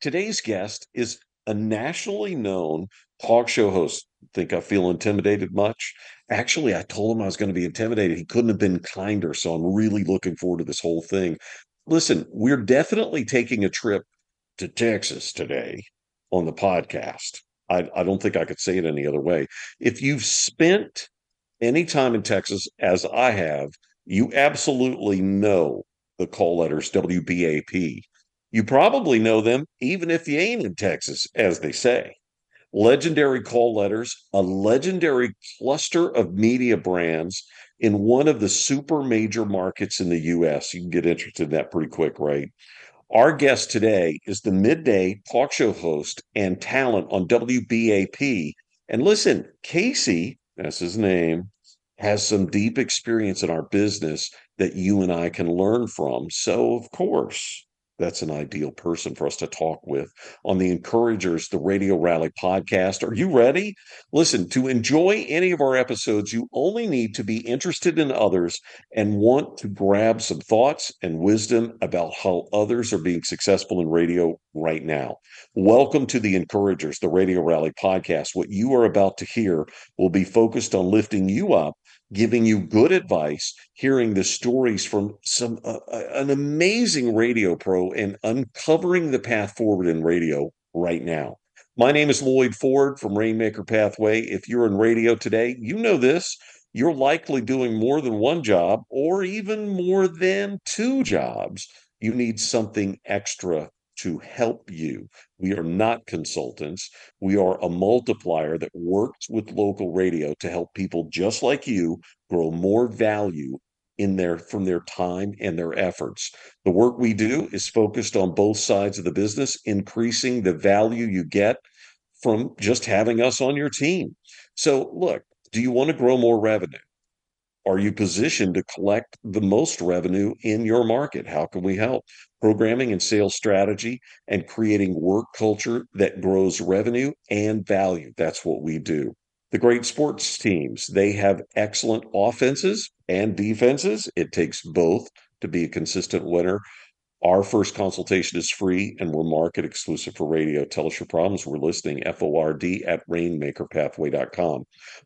Today's guest is a nationally known talk show host. Think I feel intimidated much? Actually, I told him I was going to be intimidated. He couldn't have been kinder. So I'm really looking forward to this whole thing. Listen, we're definitely taking a trip to Texas today on the podcast. I, I don't think I could say it any other way. If you've spent any time in Texas, as I have, you absolutely know the call letters WBAP. You probably know them even if you ain't in Texas, as they say. Legendary call letters, a legendary cluster of media brands in one of the super major markets in the US. You can get interested in that pretty quick, right? Our guest today is the midday talk show host and talent on WBAP. And listen, Casey, that's his name, has some deep experience in our business that you and I can learn from. So, of course, that's an ideal person for us to talk with on the Encouragers, the Radio Rally podcast. Are you ready? Listen, to enjoy any of our episodes, you only need to be interested in others and want to grab some thoughts and wisdom about how others are being successful in radio right now. Welcome to the Encouragers, the Radio Rally podcast. What you are about to hear will be focused on lifting you up giving you good advice, hearing the stories from some uh, uh, an amazing radio pro and uncovering the path forward in radio right now. My name is Loyd Ford from Rainmaker Pathway. If you're in radio today, you know this. You're likely doing more than one job or even more than two jobs. You need something extra to help you. We are not consultants. We are a multiplier that works with local radio to help people just like you grow more value in their from their time and their efforts. The work we do is focused on both sides of the business, increasing the value you get from just having us on your team. So, look, do you want to grow more revenue? Are you positioned to collect the most revenue in your market? How can we help? programming and sales strategy, and creating work culture that grows revenue and value. That's what we do. The great sports teams, they have excellent offenses and defenses. It takes both to be a consistent winner. Our first consultation is free and we're market exclusive for radio. Tell us your problems. We're listening FORD at rainmakerpathway.com.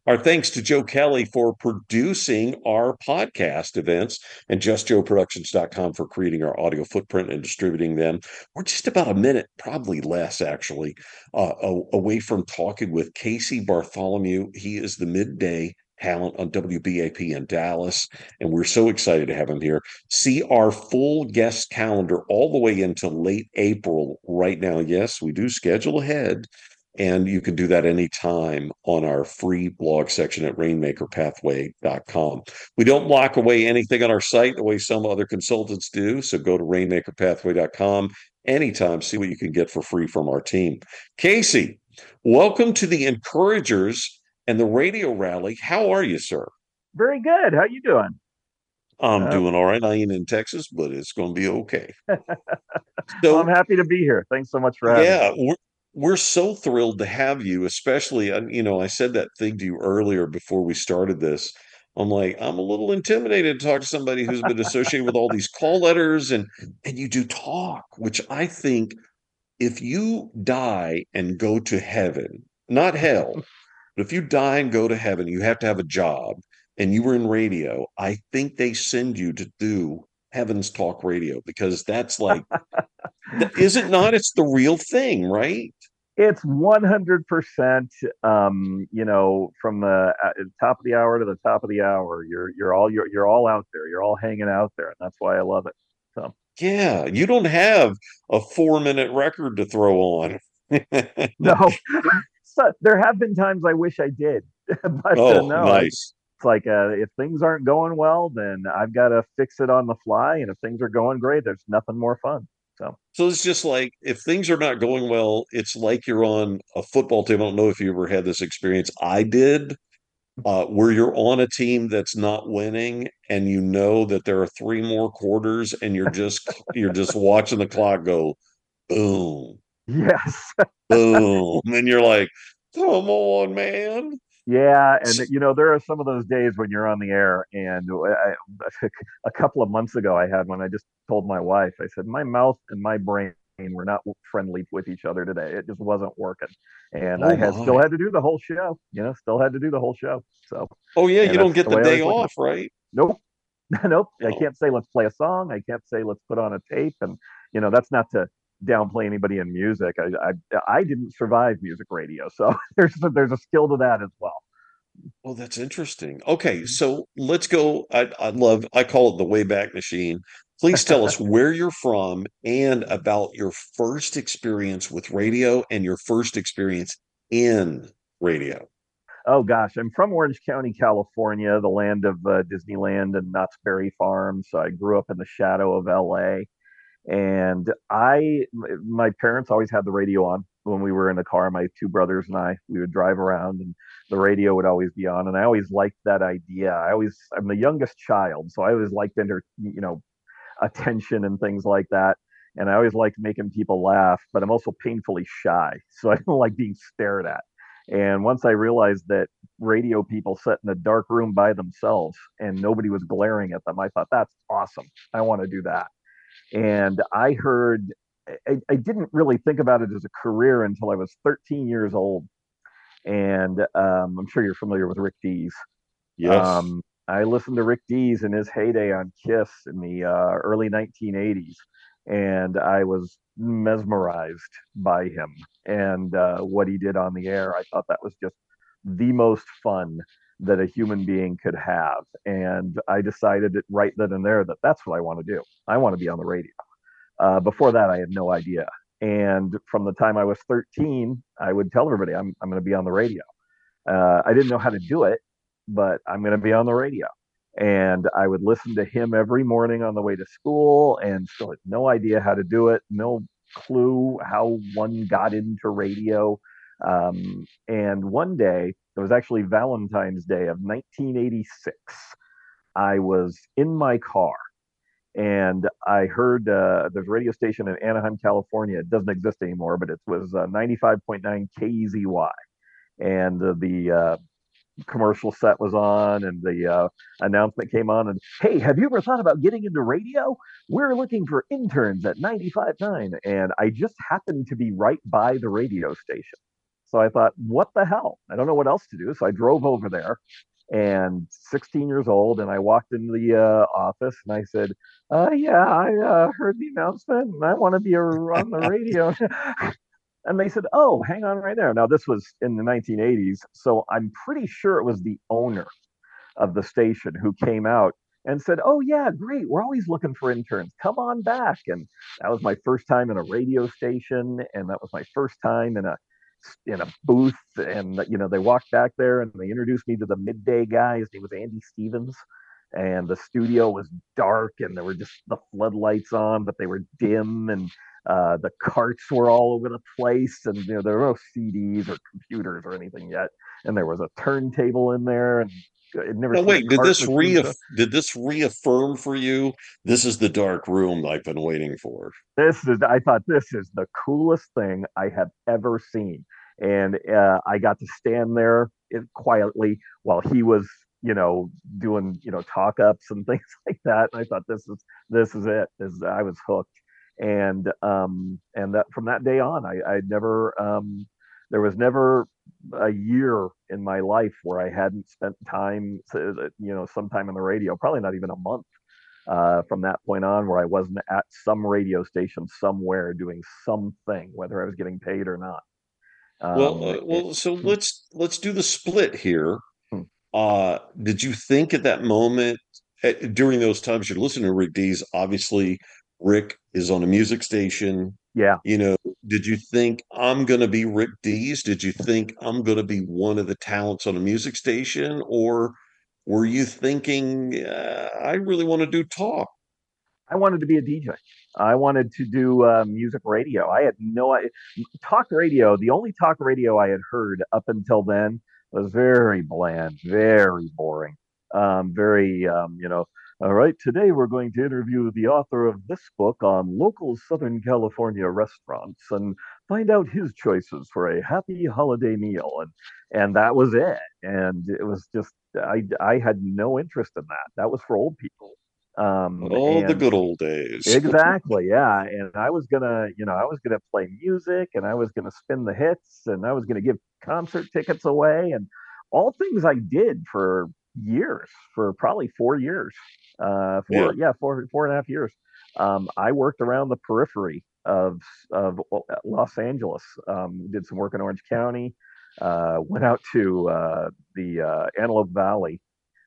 Our thanks to Joe Kelly for producing our podcast events and justjoeproductions.com for creating our audio footprint and distributing them. We're just about a minute, probably less actually, uh, away from talking with Casey Bartholomew. He is the midday talent on WBAP in Dallas. And we're so excited to have him here. See our full guest calendar all the way into late April right now. Yes, we do schedule ahead. And you can do that anytime on our free blog section at rainmakerpathway.com. We don't lock away anything on our site the way some other consultants do. So go to rainmakerpathway.com anytime, see what you can get for free from our team. Casey, welcome to the Encouragers and the radio rally. How are you, sir? Very good. How you doing? I'm uh, doing all right. I ain't in Texas, but it's going to be okay. so well, I'm happy to be here. Thanks so much for having yeah, me. Yeah, we're, we're so thrilled to have you, especially, uh, you know, I said that thing to you earlier before we started this. I'm like, I'm a little intimidated to talk to somebody who's been associated with all these call letters and and you do talk, which I think if you die and go to heaven, not hell, but if you die and go to heaven, you have to have a job and you were in radio, I think they send you to do Heaven's Talk Radio because that's like, is it not? It's the real thing, right? It's 100%, um, you know, from the uh, top of the hour to the top of the hour. You're, you're all, you're, you're all out there. You're all hanging out there. And that's why I love it. So, yeah, you don't have a four minute record to throw on. no, so, there have been times I wish I did, but uh, oh, no, nice. It's like uh, if things aren't going well, then I've got to fix it on the fly, and if things are going great, there's nothing more fun. So, so it's just like if things are not going well, it's like you're on a football team. I don't know if you ever had this experience. I did, uh, where you're on a team that's not winning, and you know that there are three more quarters, and you're just you're just watching the clock go, boom, Yes. Boom. and then you're like, come on, man. Yeah, and you know there are some of those days when you're on the air, and I, a couple of months ago I had one. I just told my wife, I said, my mouth and my brain were not friendly with each other today. It just wasn't working, and Oh I had still had to do the whole show. You know, still had to do the whole show. So, Oh yeah, you don't get the the day off, right? Nope, nope. I can't say let's play a song. I can't say let's put on a tape. And you know, that's not to downplay anybody in music. I I, I didn't survive music radio, so there's there's a skill to that as well. Well, that's interesting. Okay, so let's go. I I love. I call it the Wayback Machine. Please tell us where you're from and about your first experience with radio and your first experience in radio. Oh gosh, I'm from Orange County, California, the land of uh, Disneyland and Knott's Berry Farm. So I grew up in the shadow of LA. And I, my parents always had the radio on when we were in the car. My two brothers and I, we would drive around, and the radio would always be on. And I always liked that idea. I always, I'm the youngest child, so I always liked enter, you know, attention and things like that. And I always liked making people laugh, but I'm also painfully shy, so I don't like being stared at. And once I realized that radio people sat in a dark room by themselves and nobody was glaring at them, I thought that's awesome. I want to do that. And I heard, I, I didn't really think about it as a career until I was 13 years old. And um, I'm sure you're familiar with Rick Dees. Yes. Um, I listened to Rick Dees in his heyday on Kiss in the uh, early 1980s, and I was mesmerized by him and uh, what he did on the air. I thought that was just the most fun that a human being could have. And I decided right then and there that that's what I want to do. I want to be on the radio. Uh, before that, I had no idea. And from the time I was 13, I would tell everybody I'm, I'm going to be on the radio. Uh, I didn't know how to do it, but I'm going to be on the radio. And I would listen to him every morning on the way to school and still had no idea how to do it, no clue how one got into radio. Um, and one day, it was actually Valentine's Day of 1986. I was in my car and I heard uh, there's a radio station in Anaheim, California. It doesn't exist anymore, but it was uh, 95.9 KEZY. And uh, the commercial set was on and the uh, announcement came on and hey have you ever thought about getting into radio we're looking for interns at 95.9 and i just happened to be right by the radio station so i thought what the hell i don't know what else to do so i drove over there and 16 years old and i walked into the uh, office and i said uh, yeah i uh, heard the announcement and i want to be on the radio and they said, "Oh, hang on right there." Now this was in the 1980s, so I'm pretty sure it was the owner of the station who came out and said, "Oh yeah, great. We're always looking for interns. Come on back." And that was my first time in a radio station, and that was my first time in a in a booth. And you know, they walked back there and they introduced me to the midday guy. His name was Andy Stevens. And the studio was dark, and there were just the floodlights on, but they were dim, and uh, the carts were all over the place, and you know there were no CDs or computers or anything yet. And there was a turntable in there, and I'd never a wait, did this reaff did this reaffirm for you this is the dark room I've been waiting for? this is, I thought this is the coolest thing I have ever seen, and uh, I got to stand there quietly while he was, you know, doing, you know, talk ups and things like that. And I thought this is this is it. This, I was hooked, and um, and that from that day on, I I never um, there was never a year in my life where I hadn't spent time, you know, sometime in the radio. Probably not even a month uh, from that point on, where I wasn't at some radio station somewhere doing something, whether I was getting paid or not. Well, Um, uh, well, so hmm, let's let's do the split here. hmm. Uh, did you think at that moment, at, during those times you're listening to Rick Dees, obviously Rick is on a music station. yeah, You know, did you think I'm going to be Rick Dees? Did you think I'm going to be one of the talents on a music station? Or were you thinking, uh, I really want to do talk? I wanted to be a DJ. I wanted to do uh, music radio. I had no I, talk radio. The only talk radio I had heard up until then was very bland, very boring, um, very um, you know. All right, today we're going to interview the author of this book on local Southern California restaurants and find out his choices for a happy holiday meal. And and that was it. And it was just I I had no interest in that. That was for old people. Um, Oh, the good old days. exactly, yeah. And I was gonna, you know, I was gonna play music, and I was gonna spin the hits, and I was gonna give concert tickets away, and all things I did for years, for probably four years, uh, Yeah. four, yeah, four, four and a half years. Um, I worked around the periphery of of Los Angeles. Um, did some work in Orange County. Uh, went out to uh, the uh, Antelope Valley,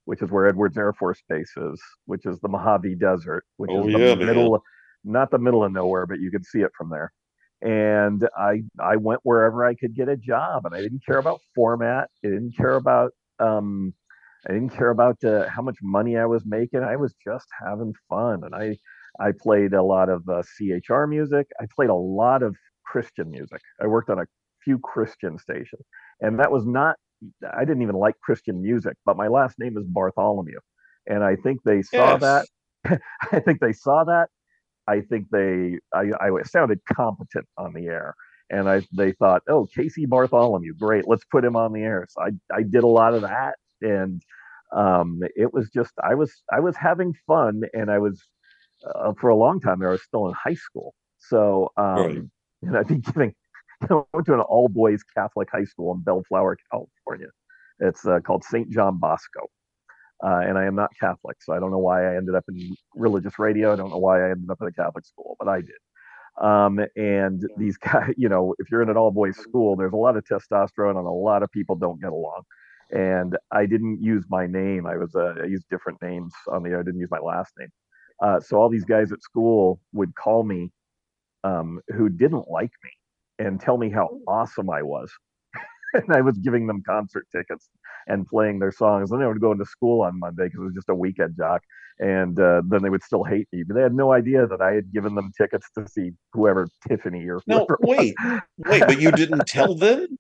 which is where Edwards Air Force Base is, which is the Mojave Desert, which Oh, is the yeah, man. middle, not the middle of nowhere, but you could see it from there. And I I went wherever I could get a job, and I didn't care about format. I didn't care about um, I didn't care about uh, how much money I was making. I was just having fun, and I I played a lot of uh, CHR music. I played a lot of Christian music. I worked on a few Christian stations, and that was not. I didn't even like Christian music, but my last name is Bartholomew, and I think they saw that. I think they saw that. I think they. I, I sounded competent on the air, and I they thought, oh, Casey Bartholomew, great, let's put him on the air. So I I did a lot of that, and um, it was just I was I was having fun, and I was uh, for a long time there. I was still in high school, so Right. um, and I'd be giving. I went to an all boys Catholic high school in Bellflower, California. It's uh, called St. John Bosco. Uh, and I am not Catholic, so I don't know why I ended up in religious radio. I don't know why I ended up in a Catholic school, but I did. Um, and these guys, you know, if you're in an all boys school, there's a lot of testosterone and a lot of people don't get along. And I didn't use my name. I was uh, I used different names on the air. I didn't use my last name. Uh, so all these guys at school would call me um, who didn't like me and tell me how awesome I was. and I was giving them concert tickets and playing their songs. And they would go into school on Monday because it was just a weekend jock. And uh, then they would still hate me, but they had no idea that I had given them tickets to see whoever Tiffany or No, whoever. it was. wait, wait, but you didn't tell them?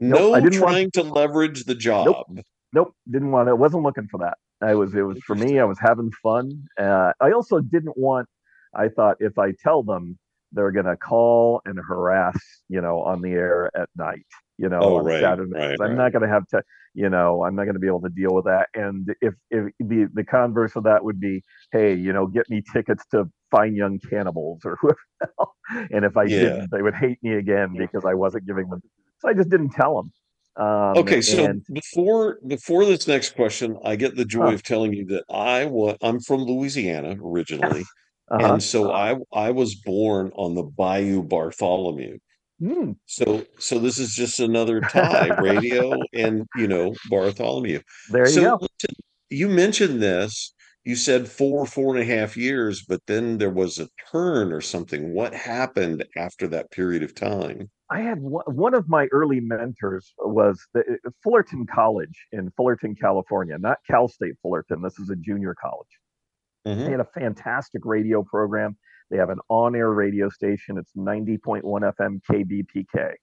Nope. No I didn't want- trying to leverage the job. Nope, nope, didn't want. I wasn't looking for that. I was. It was for me. I was having fun. Uh, I also didn't want. I thought if I tell them, they're gonna call and harass, you know, on the air at night, you know, Oh, on right, Saturday. right, I'm right. not gonna have to, you know, I'm not gonna be able to deal with that. And if if the the converse of that would be, hey, you know, get me tickets to Fine Young Cannibals or whoever. And if I Yeah. didn't, they would hate me again because I wasn't giving them. So I just didn't tell them. Um, Okay, so and, before before this next question, I get the joy Huh. of telling you that I was I'm from Louisiana originally, uh-huh. and so I I was born on the Bayou Bartholomew. Hmm. So so this is just another tie, radio and you know Bartholomew. There you So go. listen, you mentioned this. You said four, four and a half years, but then there was a turn or something. What happened after that period of time? I had one, one of my early mentors was the, uh, Fullerton College in Fullerton, California, not Cal State Fullerton. This is a junior college. Mhm. They had a fantastic radio program. They have an on-air radio station. It's 90.1 FM KBPK.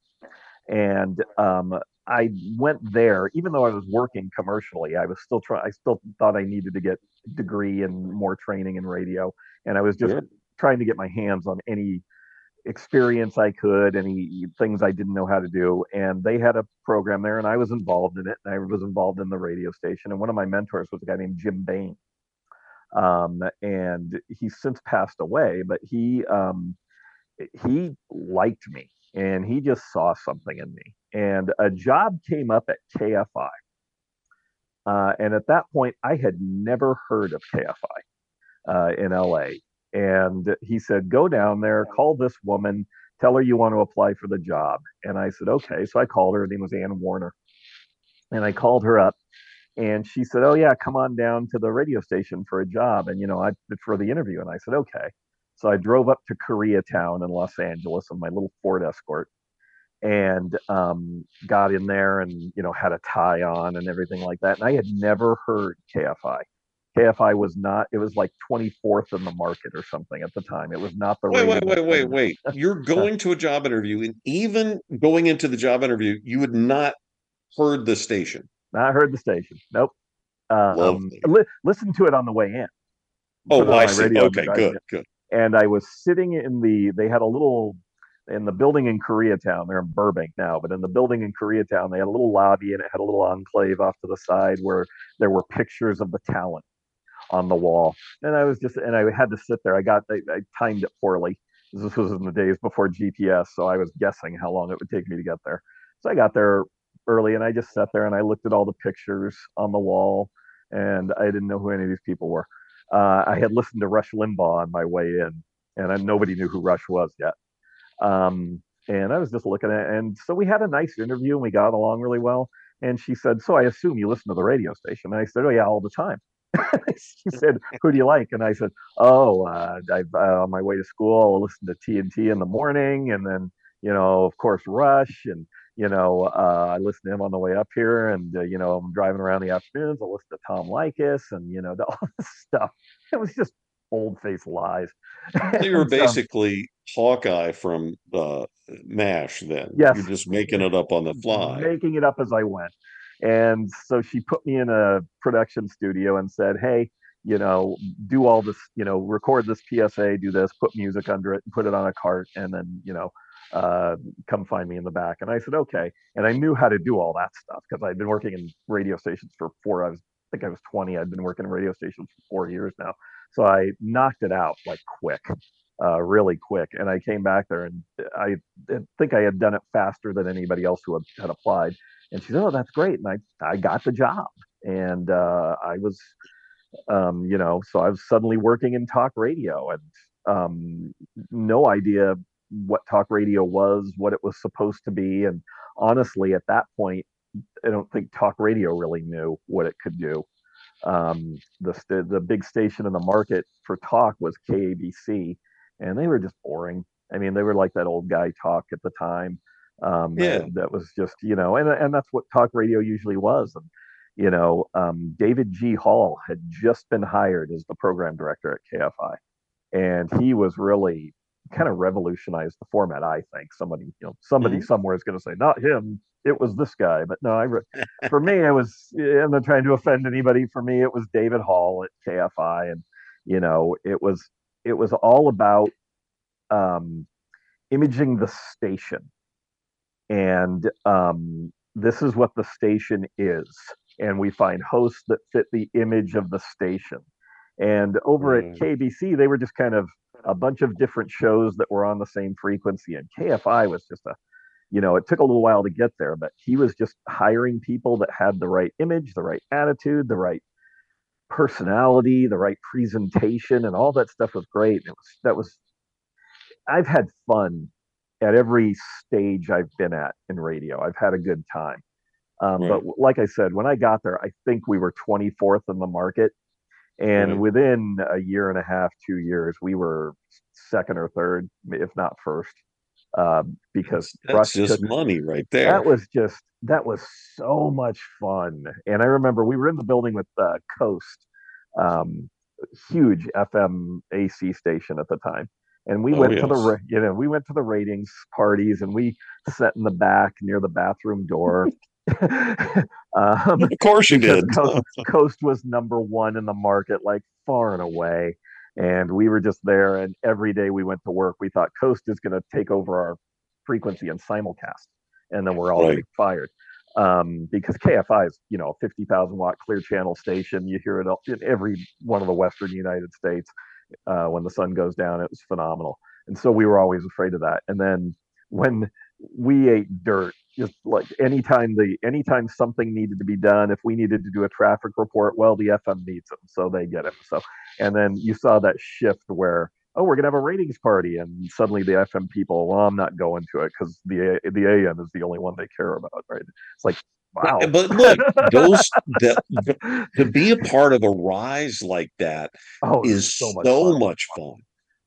And um, I went there, even though I was working commercially, I was still trying, I still thought I needed to get a degree and more training in radio. And I was just Sure. trying to get my hands on any experience I could, any things I didn't know how to do. And they had a program there, and I was involved in it. And I was involved in the radio station. And one of my mentors was a guy named Jim Bain. Um, and he's since passed away, but he um, he liked me, and he just saw something in me. And a job came up at KFI. Uh, and at that point, I had never heard of KFI uh, in LA. And he said, Go down there, call this woman, tell her you want to apply for the job. And I said, Okay. So I called her. Her name was Ann Warner. And I called her up and she said, Oh, yeah, come on down to the radio station for a job. And, you know, I for the interview. And I said, Okay. So I drove up to Koreatown in Los Angeles in my little Ford Escort and um, got in there and, you know, had a tie on and everything like that. And I had never heard KFI. KFI was not, it was like 24th in the market or something at the time. It was not the Wait, wait, wait, wait, wait. You're going to a job interview, and even going into the job interview, you had not heard the station. Not heard the station. Nope. Um, Lovely. li- listened to it on the way in. Oh, on I see. Okay, good, good. and I was sitting in the they had a little in the building in Koreatown. They're in Burbank now, but in the building in Koreatown, they had a little lobby and it had a little enclave off to the side where there were pictures of the talent. On the wall, and I was just and I had to sit there. I got I, I timed it poorly. This was in the days before GPS, so I was guessing how long it would take me to get there. So I got there early, and I just sat there and I looked at all the pictures on the wall, and I didn't know who any of these people were. Uh, I had listened to Rush Limbaugh on my way in, and I, nobody knew who Rush was yet. Um, and I was just looking at, and so we had a nice interview, and we got along really well. And she said, "So I assume you listen to the radio station?" And I said, "Oh yeah, all the time." she said, "Who do you like?" And I said, "Oh, uh, I, uh, on my way to school, I'll listen to TNT in the morning, and then you know, of course, Rush, and you know, uh, I listen to him on the way up here, and uh, you know, I'm driving around the afternoons. I'll listen to Tom Leykis, and you know, all this stuff. It was just old face lies. So you were basically Hawkeye from uh, MASH. Then yes, you're just making it up on the fly, making it up as I went. And so she put me in a production studio and said, "Hey, you know, do all this, you know, record this PSA, do this, put music under it, put it on a cart, and then, you know, uh, come find me in the back. And I said, okay. And I knew how to do all that stuff because I'd been working in radio stations for four, I was, I think I was 20. I'd been working in radio stations for four years now. So I knocked it out like quick, uh, really quick. And I came back there and I, think I had done it faster than anybody else who had, had applied. And she said, oh, that's great. And I, I got the job. And uh, I was, um, you know, so I was suddenly working in talk radio and um, no idea what talk radio was, what it was supposed to be. And honestly, at that point, I don't think talk radio really knew what it could do. Um, the the big station in the market for talk was KABC, and they were just boring. I mean, they were like that old guy talk at the time. Um, yeah, that was just you know, and and that's what talk radio usually was. And you know, um, David G. Hall had just been hired as the program director at KFI, and he was really kind of revolutionized the format. I think somebody, you know, somebody mm-hmm. somewhere is going to say, not him, it was this guy. But no, I, re- for me, I was, I'm not trying to offend anybody. For me, it was David Hall at KFI, and you know, it was, it was all about um, imaging the station, and um, this is what the station is, and we find hosts that fit the image of the station. And over mm. at KABC, they were just kind of a bunch of different shows that were on the same frequency. And KFI was just a, you know, it took a little while to get there, but he was just hiring people that had the right image, the right attitude, the right personality, the right presentation, and all that stuff was great. It was that was I've had fun at every stage I've been at in radio. I've had a good time. Um, right. But like I said, when I got there, I think we were 24th in the market and mm-hmm. within a year and a half, two years, we were second or third, if not first, uh, because that's Rush just took, money right there. That was just that was so much fun. And I remember we were in the building with uh, Coast, um, huge FM AC station at the time. And we oh, went yes. to the you know we went to the ratings parties and we sat in the back near the bathroom door um, of course you did. Coast, Coast was number one in the market, like far and away. And we were just there. And every day we went to work, we thought Coast is going to take over our frequency and simulcast. And then we're all right. fired. Um, because KFI is, you know, a 50,000 watt clear channel station. You hear it in every one of the Western United States. Uh, when the sun goes down, it was phenomenal. And so we were always afraid of that. And then when we ate dirt just like anytime the anytime something needed to be done if we needed to do a traffic report well the fm needs them so they get it so and then you saw that shift where oh we're to have a ratings party and suddenly the fm people well i'm not going to it because the the am is the only one they care about right it's like wow but look those the, to be a part of a rise like that oh, is so, much, so fun. much fun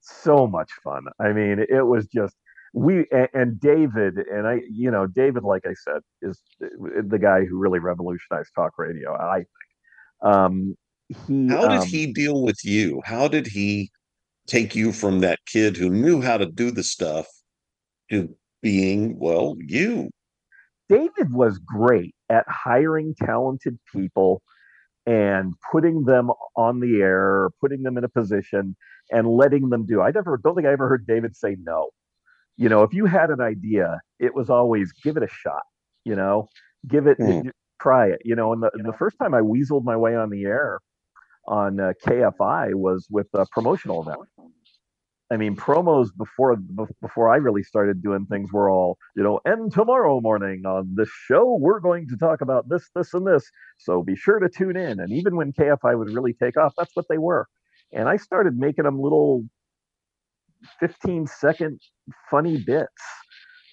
so much fun i mean it was just we and David and I, you know, David, like I said, is the guy who really revolutionized talk radio. I think. Um, he. How did um, he deal with you? How did he take you from that kid who knew how to do the stuff to being well, you? David was great at hiring talented people and putting them on the air, putting them in a position, and letting them do. I never don't think I ever heard David say no you know, if you had an idea, it was always give it a shot, you know, give it, mm. try it, you know. And the, the first time I weaseled my way on the air, on uh, KFI was with a promotional event. I mean, promos before before I really started doing things were all, you know, and tomorrow morning on this show, we're going to talk about this, this, and this. So be sure to tune in. And even when KFI would really take off, that's what they were. And I started making them little 15 second funny bits.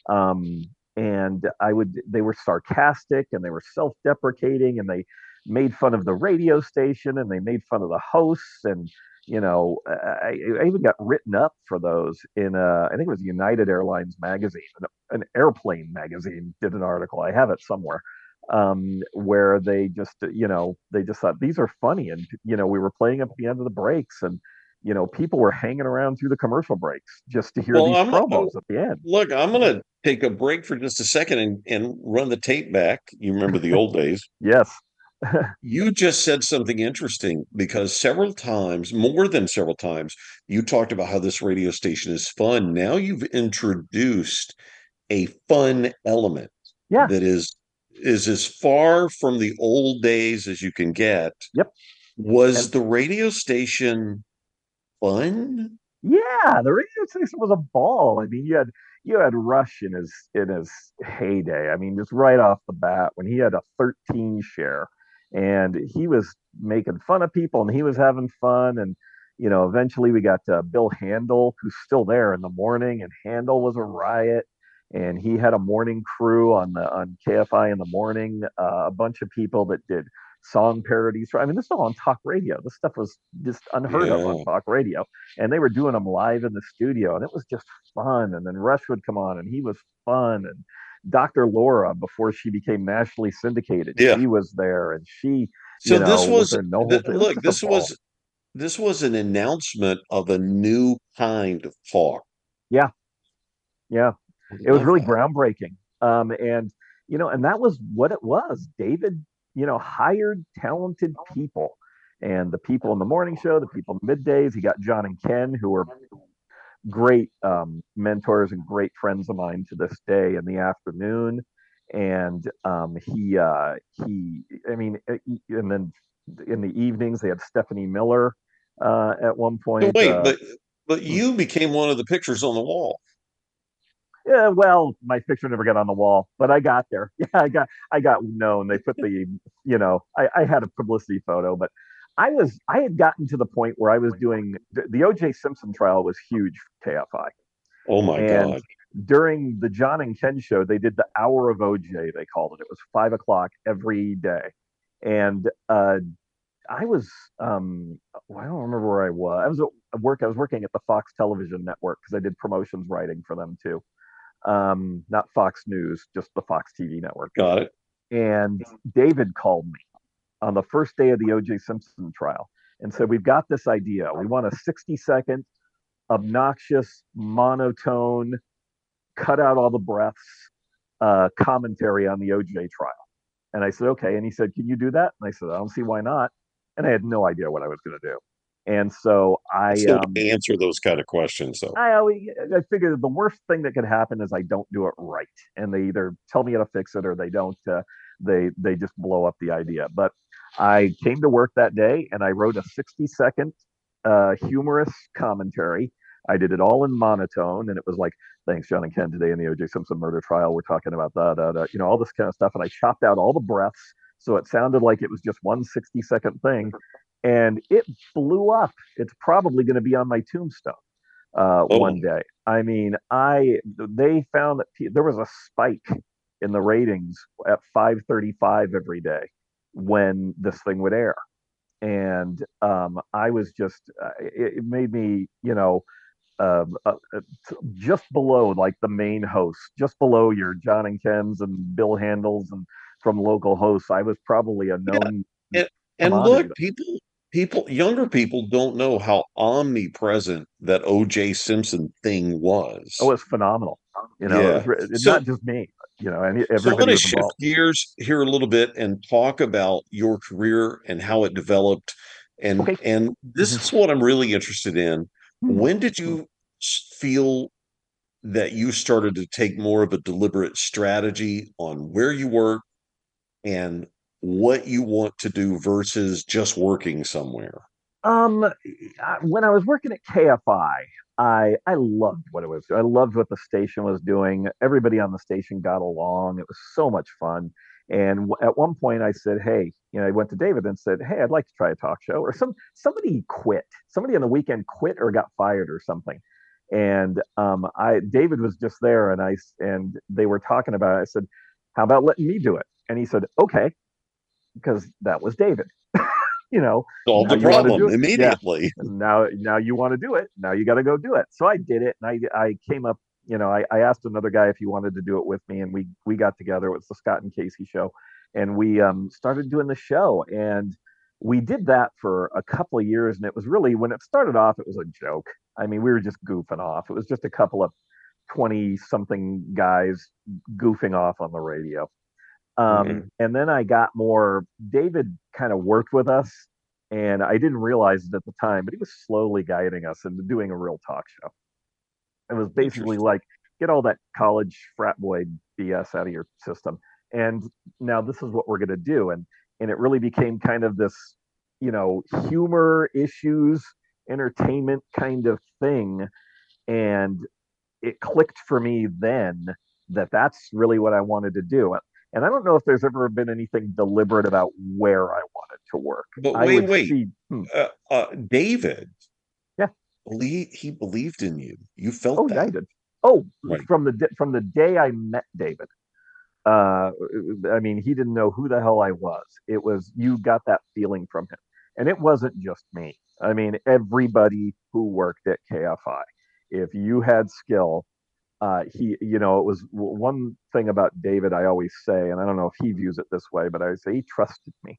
Um, and I would, they were sarcastic and they were self deprecating and they made fun of the radio station and they made fun of the hosts. And, you know, I, I even got written up for those in, uh, I think it was United Airlines magazine, an, an airplane magazine did an article. I have it somewhere um, where they just, you know, they just thought these are funny. And, you know, we were playing at the end of the breaks and, you know, people were hanging around through the commercial breaks just to hear well, these I'm, promos at the end. Look, I'm going to take a break for just a second and, and run the tape back. You remember the old days? Yes. You just said something interesting because several times, more than several times, you talked about how this radio station is fun. Now you've introduced a fun element yeah. that is is as far from the old days as you can get. Yep. Was and- the radio station fun? Yeah, the radio station was a ball. I mean, you had you had Rush in his in his heyday. I mean, just right off the bat when he had a 13 share, and he was making fun of people and he was having fun. And you know, eventually we got uh, Bill Handel, who's still there in the morning, and Handel was a riot. And he had a morning crew on the on KFI in the morning. Uh, a bunch of people that did song parodies. I mean, this is all on talk radio. This stuff was just unheard yeah. of on talk radio. And they were doing them live in the studio, and it was just fun. And then Rush would come on, and he was fun. And Dr. Laura, before she became nationally syndicated, yeah. she was there, and she. So know, this was, was no th- look. This was this was an announcement of a new kind of talk. Yeah, yeah, it was really groundbreaking. Um, and you know, and that was what it was. David you know, hired talented people. And the people in the morning show, the people middays, he got John and Ken, who are great um, mentors and great friends of mine to this day in the afternoon. And um, he, uh, he, I mean, uh, and then in the evenings they had Stephanie Miller uh, at one point. wait, uh, but but hmm. you became one of the pictures on the wall. Yeah, well, my picture never got on the wall, but I got there. Yeah, I got I got known. They put the, you know, I, I had a publicity photo, but I was I had gotten to the point where I was doing the, the OJ Simpson trial was huge KFI. Oh my and god. During the John and Ken show, they did the hour of OJ, they called it. It was five o'clock every day. And uh I was um I don't remember where I was. I was at work, I was working at the Fox television network because I did promotions writing for them too um, not Fox News, just the Fox TV network. Got it. And David called me on the first day of the O.J. Simpson trial and said, "We've got this idea. We want a 60 second, obnoxious, monotone, cut out all the breaths uh, commentary on the OJ trial." And I said, "Okay." And he said, "Can you do that?" And I said, "I don't see why not." And I had no idea what I was going to do. And so I um, answer those kind of questions. So I always I figured the worst thing that could happen is I don't do it right, and they either tell me how to fix it or they don't. Uh, they they just blow up the idea. But I came to work that day and I wrote a 60 second uh, humorous commentary. I did it all in monotone, and it was like, "Thanks, John and Ken. Today in the O.J. Simpson murder trial, we're talking about that, that, you know, all this kind of stuff." And I chopped out all the breaths, so it sounded like it was just one 60 second thing and it blew up. It's probably going to be on my tombstone uh, oh. one day. I mean, I they found that there was a spike in the ratings at 5:35 every day when this thing would air, and um, I was just uh, it, it, made me, you know. Um, uh, uh just below like the main host, just below your John and Ken's and Bill Handels and from local hosts, I was probably a known. Yeah. And, and look, people people younger people don't know how omnipresent that OJ Simpson thing was. Oh, it's phenomenal. You know, yeah. it's, so, not just me. You know, and everybody. So I'm going to shift gears here a little bit and talk about your career and how it developed. And okay. and this mm-hmm. is what I'm really interested in. Mm-hmm. When did you feel that you started to take more of a deliberate strategy on where you work and what you want to do versus just working somewhere? Um, when I was working at KFI, I I loved what it was. I loved what the station was doing. Everybody on the station got along. It was so much fun. And at one point, I said, "Hey, you know," I went to David and said, "Hey, I'd like to try a talk show." Or some somebody quit. Somebody on the weekend quit or got fired or something. And um, I David was just there, and I and they were talking about it. I said, "How about letting me do it?" And he said, "Okay," because that was David. You know, solve the problem immediately. Yeah. Now, now you want to do it. Now you got to go do it. So I did it, and I I came up. You know, I, I asked another guy if he wanted to do it with me, and we we got together. It was the Scott and Casey show, and we um, started doing the show. And we did that for a couple of years, and it was really when it started off, it was a joke. I mean, we were just goofing off. It was just a couple of twenty something guys goofing off on the radio. Um, mm-hmm. And then I got more. David kind of worked with us, and I didn't realize it at the time, but he was slowly guiding us into doing a real talk show. It was basically like get all that college frat boy BS out of your system, and now this is what we're going to do. And and it really became kind of this, you know, humor issues, entertainment kind of thing, and it clicked for me then that that's really what I wanted to do. And I don't know if there's ever been anything deliberate about where I wanted to work. But wait, wait, see, hmm. uh, uh, David. Yeah, believe he believed in you. You felt. Oh, that. yeah, I did. Oh, right. from the from the day I met David. Uh, I mean, he didn't know who the hell I was. It was you got that feeling from him, and it wasn't just me. I mean, everybody who worked at KFI. If you had skill, uh, he, you know, it was one thing about David I always say, and I don't know if he views it this way, but I would say he trusted me.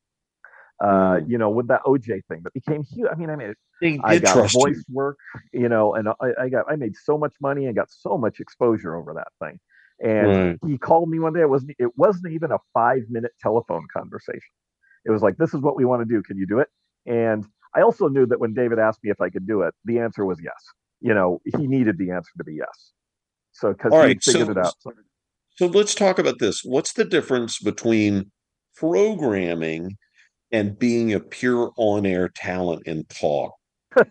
Uh, mm. you know, with that OJ thing that became huge. I mean, I mean, I got voice work, you know, and I, I, got, I made so much money and got so much exposure over that thing. And he called me one day. It wasn't, it wasn't even a five minute telephone conversation. It was like, this is what we want to do. Can you do it? And I also knew that when David asked me if I could do it, the answer was yes. You know, he needed the answer to be yes. So because he right, figured so, it out. So. let's talk about this. What's the difference between programming and being a pure on-air talent in talk?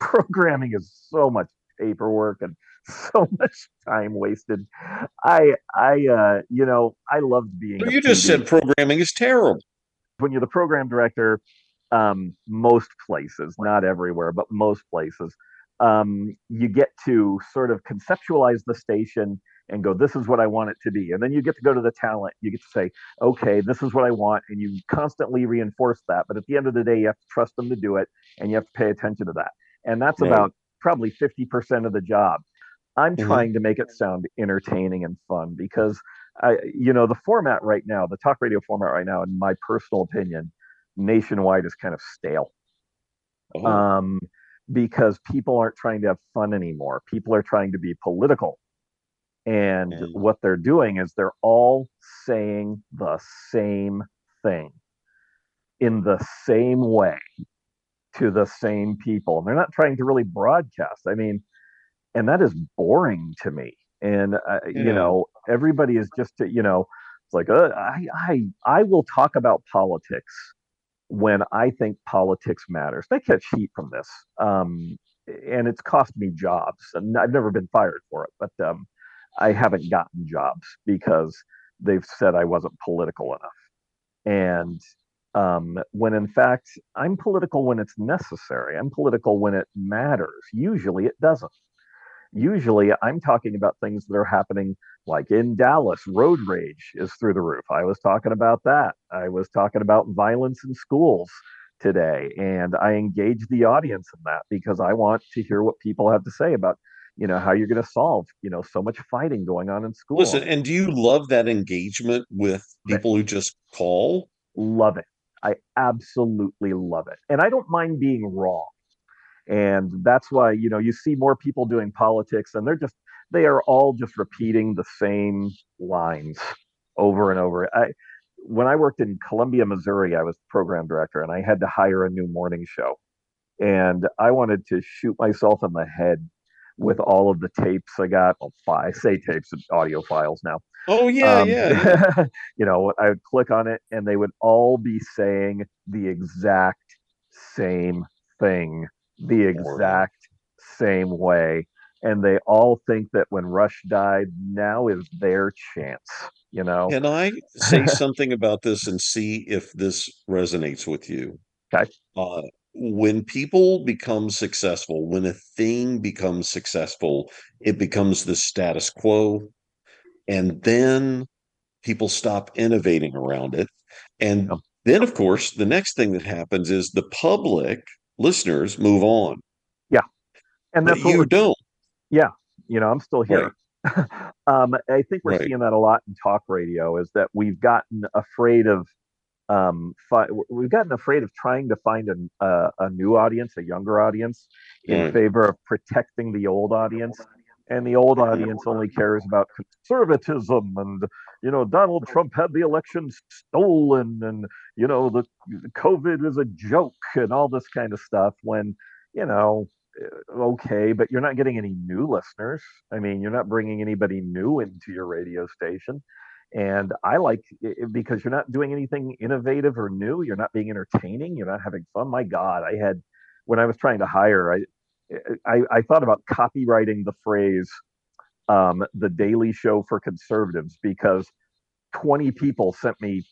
programming is so much paperwork and so much time wasted. I I uh you know, I loved being You just said programming is terrible. When you're the program director, um most places, not everywhere, but most places, um, you get to sort of conceptualize the station and go, this is what I want it to be. And then you get to go to the talent. You get to say, okay, this is what I want. And you constantly reinforce that. But at the end of the day, you have to trust them to do it and you have to pay attention to that. And that's right. about probably 50% of the job. I'm mm-hmm. trying to make it sound entertaining and fun because I, you know, the format right now, the talk radio format right now, in my personal opinion, nationwide is kind of stale. Oh. Um, because people aren't trying to have fun anymore. People are trying to be political. And what they're doing is they're all saying the same thing in the same way to the same people. And they're not trying to really broadcast. I mean, and that is boring to me. And, uh, yeah. you know, everybody is just, you know, it's like, uh, I, I, I will talk about politics when I think politics matters. They catch heat from this, um, and it's cost me jobs. And I've never been fired for it, but um, I haven't gotten jobs because they've said I wasn't political enough. And um, when in fact, I'm political when it's necessary. I'm political when it matters. Usually it doesn't. Usually I'm talking about things that are happening like in Dallas, road rage is through the roof. I was talking about that. I was talking about violence in schools today, and I engage the audience in that because I want to hear what people have to say about you know how you're going to solve you know so much fighting going on in school. Listen, and do you love that engagement with people who just call? Love it. I absolutely love it, and I don't mind being wrong. And that's why you know you see more people doing politics, and they're just they are all just repeating the same lines over and over. I when I worked in Columbia, Missouri, I was program director and I had to hire a new morning show. And I wanted to shoot myself in the head with all of the tapes I got. Well, I say tapes, audio files now. Oh yeah, um, yeah. yeah. you know, I would click on it, and they would all be saying the exact same thing, the exact same way, and they all think that when Rush died, now is their chance. You know. Can I say something about this and see if this resonates with you? Okay. Uh, when people become successful, when a thing becomes successful, it becomes the status quo. And then people stop innovating around it. And then, of course, the next thing that happens is the public listeners move on. Yeah. And that's but you don't. Yeah. You know, I'm still here. Right. um, I think we're right. seeing that a lot in talk radio is that we've gotten afraid of um, fi- we've gotten afraid of trying to find a, a, a new audience, a younger audience, in mm. favor of protecting the old audience. And the old audience only cares about conservatism and, you know, Donald Trump had the election stolen and, you know, the, COVID is a joke and all this kind of stuff. When, you know, eh, okay, but you're not getting any new listeners. I mean, you're not bringing anybody new into your radio station. And I like it because you're not doing anything innovative or new. You're not being entertaining. You're not having fun. My God, I had when I was trying to hire, I eh, I, I thought about copywriting the phrase um, "the Daily Show for conservatives" because 20 people sent me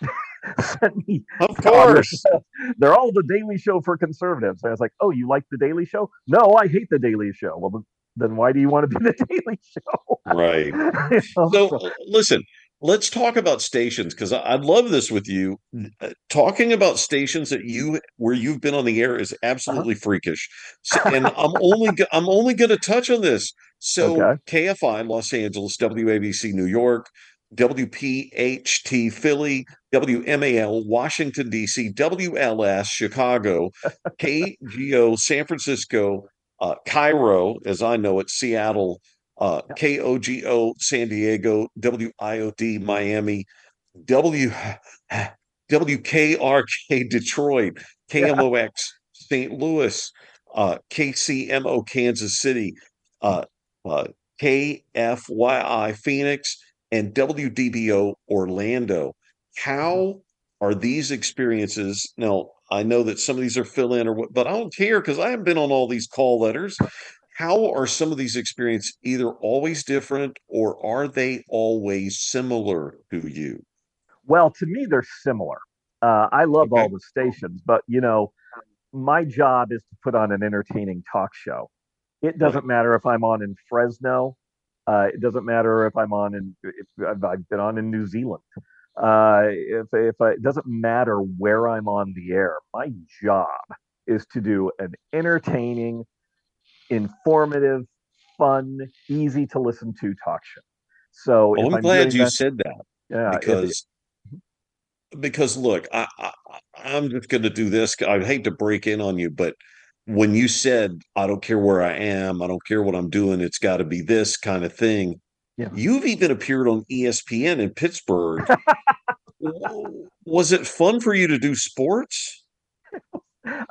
sent me. Of course, they're all the Daily Show for conservatives. And I was like, "Oh, you like the Daily Show? No, I hate the Daily Show." Well, then why do you want to be the Daily Show? Right. you know, so, so, listen, let's talk about stations because I'd love this with you. Uh, talking about stations that you where you've been on the air is uh-huh. absolutely uh-huh. freakish, so, and I'm only I'm only going to touch on this. So okay. KFI Los Angeles, WABC New York, WPHT Philly, WMAL Washington DC, WLS Chicago, KGO San Francisco, uh, KIRO, as I know it, Seattle, uh, KOGO San Diego, WIOD Miami, W WKRK Detroit, KMOX St. Louis, uh, KCMO Kansas City, uh, uh, KFYI Phoenix, and WDBO Orlando. How are these experiences now? I know that some of these are fill in or what, but I don't care because I haven't been on all these call letters how are some of these experiences either always different or are they always similar to you? Well, to me, they're similar. Uh, I love okay. all the stations, but you know, my job is to put on an entertaining talk show. It doesn't matter if I'm on in Fresno. Uh, it doesn't matter if I'm on in. If I've been on in New Zealand. Uh, if if I, it doesn't matter where I'm on the air, my job is to do an entertaining, informative, fun, easy to listen to talk show. So well, I'm, I'm glad you that, said that. Yeah, because because look, I, I I'm just going to do this. I hate to break in on you, but when you said I don't care where I am, I don't care what I'm doing, it's got to be this kind of thing. Yeah. You've even appeared on ESPN in Pittsburgh. was it fun for you to do sports?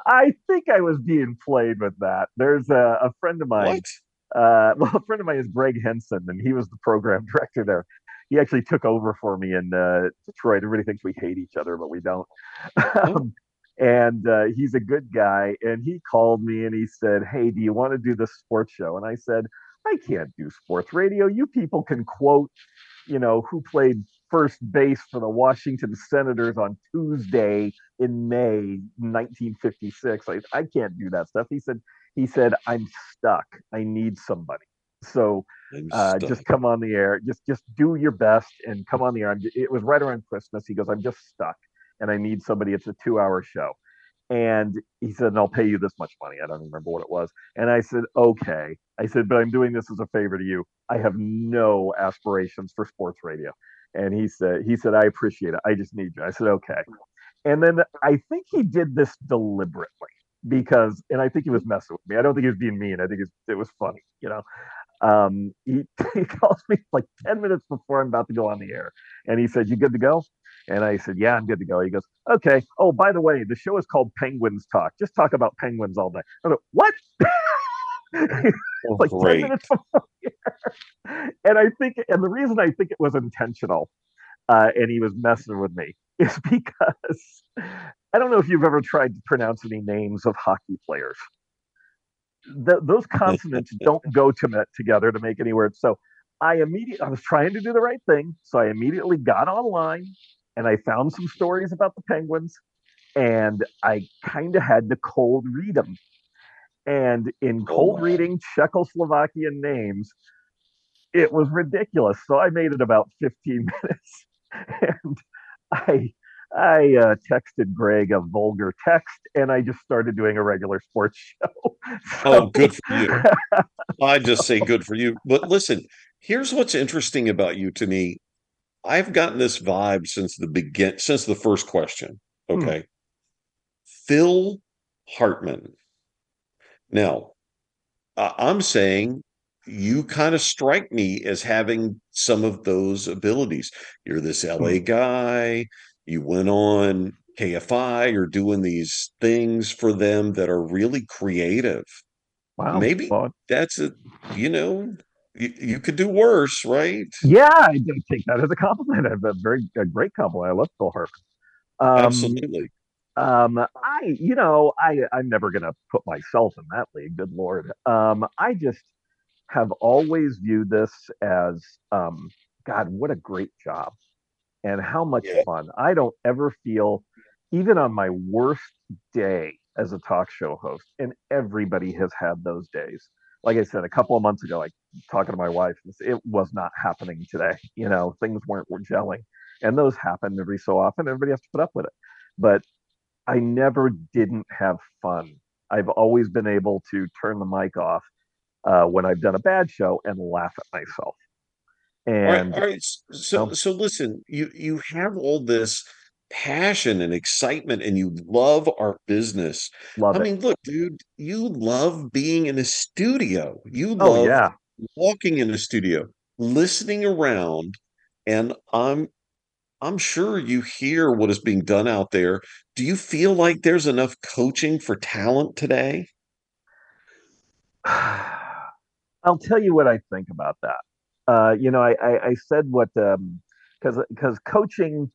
I think I was being played with that. There's a, a friend of mine. Uh, well, a friend of mine is Greg Henson, and he was the program director there. He actually took over for me in uh, Detroit. Everybody thinks we hate each other, but we don't. Um, and uh, he's a good guy. And he called me and he said, "Hey, do you want to do the sports show?" And I said, "I can't do sports radio. You people can quote, you know, who played first base for the Washington Senators on Tuesday in May 1956. I, I can't do that stuff. He said, he said, I'm stuck. I need somebody. So uh, just come on the air. Just just do your best and come on the air. I'm, it was right around Christmas. He goes, I'm just stuck and I need somebody. It's a two hour show. And he said, and I'll pay you this much money. I don't remember what it was. And I said, okay. I said, but I'm doing this as a favor to you. I have no aspirations for sports radio. And he said, he said, I appreciate it. I just need you. I said, okay. And then I think he did this deliberately because, and I think he was messing with me. I don't think he was being mean. I think it was funny, you know. Um, he, he calls me like 10 minutes before I'm about to go on the air. And he said, You good to go? And I said, Yeah, I'm good to go. He goes, Okay. Oh, by the way, the show is called Penguins Talk. Just talk about penguins all day. I go, What? like 10 minutes from here. And I think, and the reason I think it was intentional uh, and he was messing with me is because I don't know if you've ever tried to pronounce any names of hockey players. The, those consonants don't go to, together to make any words. So I immediately, I was trying to do the right thing. So I immediately got online and I found some stories about the Penguins and I kind of had to cold read them. And in oh, cold oh, reading Czechoslovakian names, it was ridiculous. So I made it about 15 minutes and I I uh, texted Greg a vulgar text, and I just started doing a regular sports show. so, oh, good for you! I just say good for you. But listen, here's what's interesting about you to me. I've gotten this vibe since the begin, since the first question. Hmm. Okay, hmm. Phil Hartman. Now, uh, I'm saying you kind of strike me as having some of those abilities. You're this LA hmm. guy. You went on KFI. You're doing these things for them that are really creative. Wow. Maybe fun. that's a, you know, you, you, could do worse, right? Yeah, I take that as a compliment. I've a very a great compliment. I love Phil Hartman. Um, Absolutely. Um, I, you know, I, I'm never going to put myself in that league. Good Lord. Um, I just, have always viewed this as um, God, what a great job and how much yeah. fun. I don't ever feel, even on my worst day as a talk show host, and everybody has had those days. Like I said, a couple of months ago, like talking to my wife, it was not happening today. You know, things weren't were gelling, and those happen every so often. Everybody has to put up with it, but I never didn't have fun. I've always been able to turn the mic off uh, when I've done a bad show and laugh at myself. And all right, all right. so so listen, you you have all this passion and excitement and you love our business. Love I it. mean, look, dude, you love being in a studio. You oh, love oh, yeah. walking in a studio, listening around, and I'm I'm sure you hear what is being done out there. Do you feel like there's enough coaching for talent today? I'll tell you what I think about that. Uh, you know, I, I, I said what because um, because coaching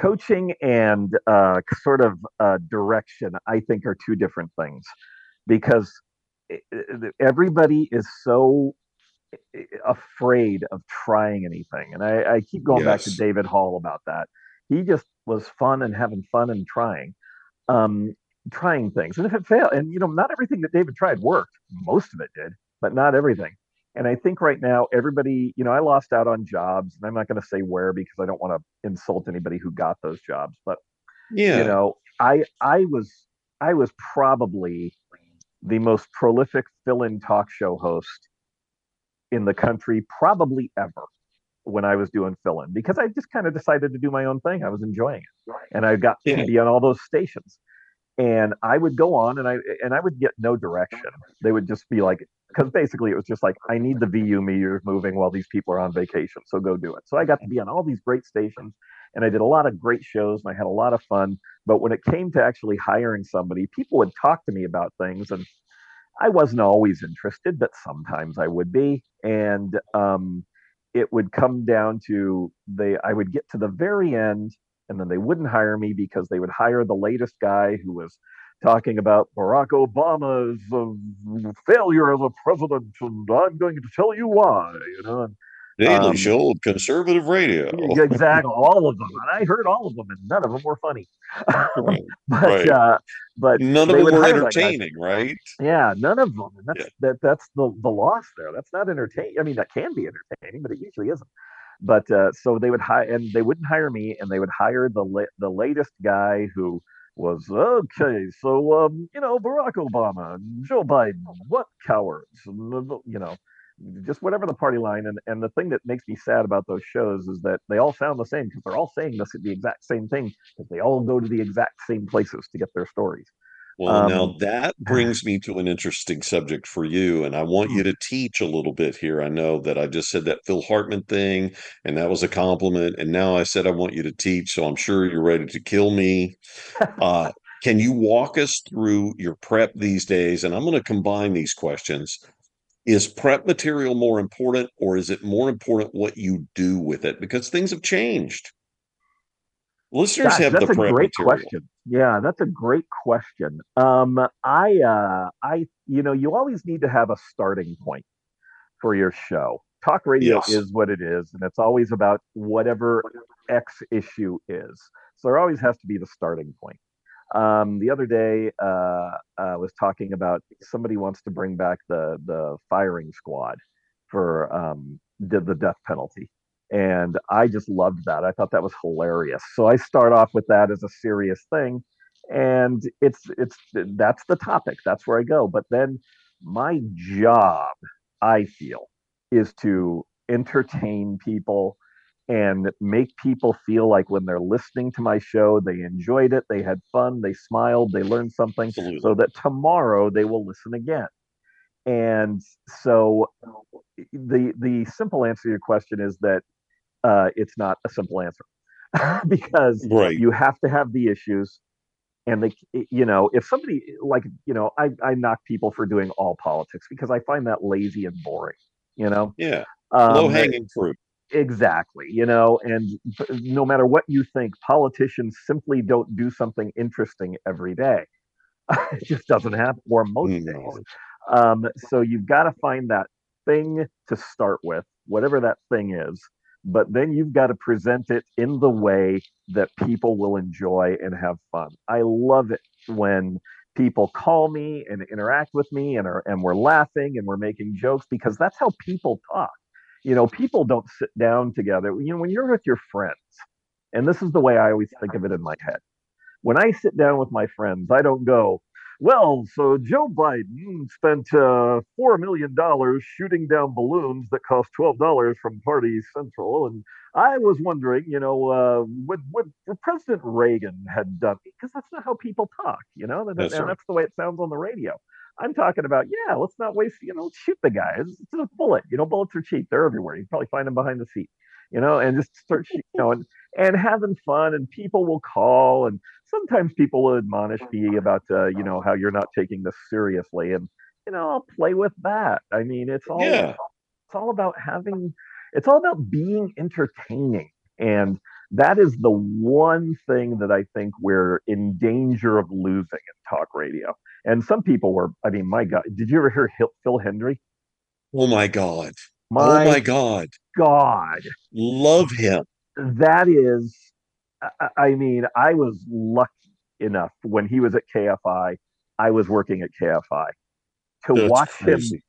coaching and uh, sort of uh, direction I think are two different things because everybody is so afraid of trying anything, and I, I keep going yes. back to David Hall about that. He just was fun and having fun and trying. Um, trying things and if it failed and you know not everything that david tried worked most of it did but not everything. And I think right now, everybody, you know, I lost out on jobs, and I'm not going to say where because I don't want to insult anybody who got those jobs. But yeah, you know, I I was I was probably the most prolific fill-in talk show host in the country, probably ever, when I was doing fill-in because I just kind of decided to do my own thing. I was enjoying it, and I got yeah. to be on all those stations and I would go on and I and I would get no direction. They would just be like, because basically it was just like, I need the VU meters moving while these people are on vacation, so go do it. So I got to be on all these great stations, and I did a lot of great shows, and I had a lot of fun. But when it came to actually hiring somebody, people would talk to me about things, and I wasn't always interested, but sometimes I would be, and um, it would come down to they. I would get to the very end and then they wouldn't hire me because they would hire the latest guy who was talking about Barack Obama's uh, failure as a president, and I'm going to tell you why. You know, and, Daily um, Show conservative radio. exactly, all of them, and I heard all of them, and none of them were funny. but right. uh, but none of them were entertaining, right? Yeah, none of them. And that's yeah. that. That's the the loss there. That's not entertaining. I mean, that can be entertaining, but it usually isn't. But uh, so they would hire, and they wouldn't hire me, and they would hire the la- the latest guy who was okay. So um, you know, Barack Obama, Joe Biden, what cowards, you know, just whatever the party line. And and the thing that makes me sad about those shows is that they all sound the same because they're all saying this the exact same thing because they all go to the exact same places to get their stories. Well, um, now that brings me to an interesting subject for you, and I want you hmm. to teach a little bit here. I know that I just said that Phil Hartman thing, and that was a compliment, and now I said I want you to teach, so I'm sure you're ready to kill me. Uh, Can you walk us through your prep these days? And I'm going to combine these questions. Is prep material more important, or is it more important what you do with it? Because things have changed. Listeners Gosh, have that's the a great material. question. Yeah, that's a great question. Um, I, uh, I, you know, you always need to have a starting point for your show. Talk radio Yes. is what it is, and it's always about whatever X issue is. So there always has to be the starting point. Um, the other day, uh, I was talking about somebody wants to bring back the the firing squad for um, the, the death penalty, and I just loved that. I thought that was hilarious. So I start off with that as a serious thing, and it's it's that's the topic. That's where I go. But then my job, I feel, is to entertain people and make people feel like when they're listening to my show, they enjoyed it, they had fun, they smiled, they learned something, so that tomorrow they will listen again. And so the the simple answer to your question is that uh, it's not a simple answer because Right. you have to have the issues and they you know if somebody like you know I, I knock people for doing all politics because i find that lazy and boring you know Yeah. um, Low hanging fruit. exactly you know and no matter what you think politicians simply don't do something interesting every day it just doesn't happen or most No. days um, so you've got to find that thing to start with whatever that thing is but then you've got to present it in the way that people will enjoy and have fun. I love it when people call me and interact with me and are and we're laughing and we're making jokes because that's how people talk. You know people don't sit down together. You know when you're with your friends and this is the way i always think of it in my head. When I sit down with my friends, I don't go, well, so Joe Biden spent uh, $4 million shooting down balloons that cost $12 from Party Central. And I was wondering, you know, uh, what, what President Reagan had done, because that's not how people talk, you know, and, That's and right. that's the way it sounds on the radio. I'm talking about, yeah, let's not waste, you know, shoot the guy. It's, it's a bullet. You know, bullets are cheap. They're everywhere. You can probably find them behind the seat, you know, and just start, you know, and, and having fun. And people will call and sometimes people will admonish me about uh, you know how you're not taking this seriously and you know i'll play with that i mean it's all Yeah. it's all about having it's all about being entertaining and that is the one thing that i think we're in danger of losing in talk radio and some people were i mean my god did you ever hear Phil Hendrie Oh my God. my, oh my God. god Love him. that is I- mean, I was lucky enough when he was at KFI, I was working at KFI to That's watch crazy.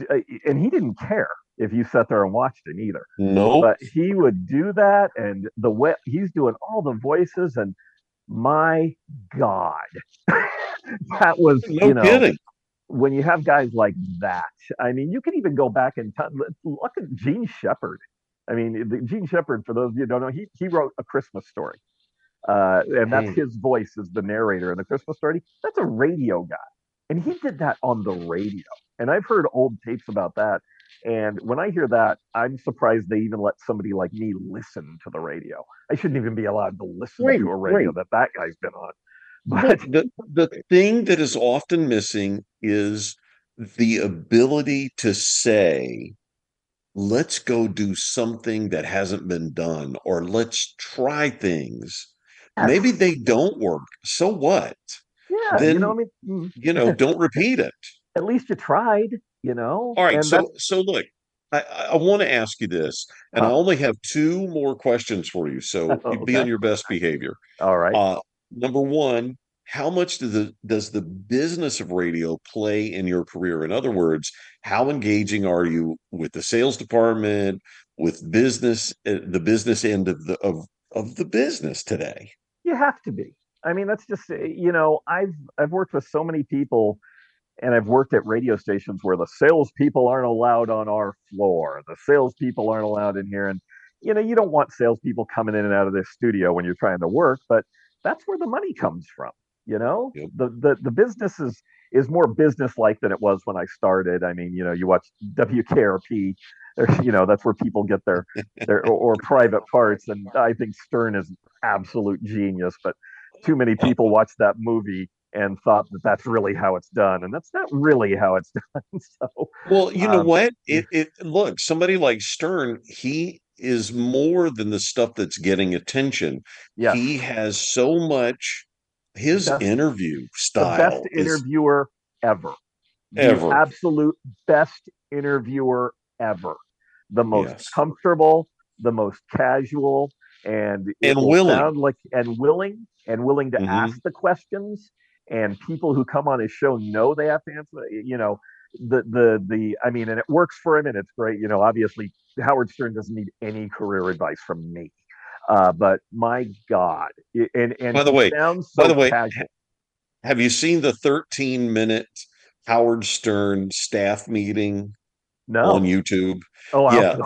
him, uh, and he didn't care if you sat there and watched him either. No. But he would do that, and the way he's doing all the voices, and my God, that was no you know kidding. when you have guys like that, I mean, you can even go back in time. Look at Jean Shepherd. I mean, the, Jean Shepherd, for those of you who don't know, he, he wrote A Christmas Story. Uh, and that's Hmm. his voice as the narrator in The Christmas Story. That's a radio guy. And he did that on the radio. And I've heard old tapes about that. And when I hear that, I'm surprised they even let somebody like me listen to the radio. I shouldn't even be allowed to listen Right, to a radio right. that that guy's been on. But the, the thing that is often missing is the ability to say, let's go do something that hasn't been done, or let's try things. Maybe they don't work. So what? yeah, then- you know, I mean, mm, You know, don't repeat it. at least you tried, you know. All right. And So, that's- so look, I, I want to ask you this, and I only have two more questions for you. So be on your best behavior. all right. Uh, number one, how much does the does the business of radio play in your career? In other words, how engaging are you with the sales department, with business, uh, the business end of the of of the business today? You have to be. I mean, that's just uh, you know, I've I've worked with so many people, and I've worked at radio stations where the salespeople aren't allowed on our floor. The salespeople aren't allowed in here, and you know, you don't want salespeople coming in and out of this studio when you're trying to work, but that's where the money comes from. You know, Yep. the the the business is is more business like than it was when I started. I mean, you know, you watch WKRP, you know, that's where people get their their or, or private parts, and I think Stern is absolute genius. But too many Uh, people watched that movie and thought that that's really how it's done, and that's not really how it's done. So, Well, you know um, what? It it look, somebody like Stern, he is more than the stuff that's getting attention. yes, He has so much his best interview the best interviewer ever, the ever. absolute best interviewer ever, the most Yes. comfortable, the most casual, and And willing. like and willing and willing to Mhm. ask the questions. And people who come on his show know they have to answer. You know, the the the. I mean, and it works for him, and it's great. You know, obviously Howard Stern doesn't need any career advice from me. Uh, but my God, and and By the way, sounds by the way, casual. Have you seen the 13 minute Howard Stern staff meeting No, on YouTube? oh. Yeah.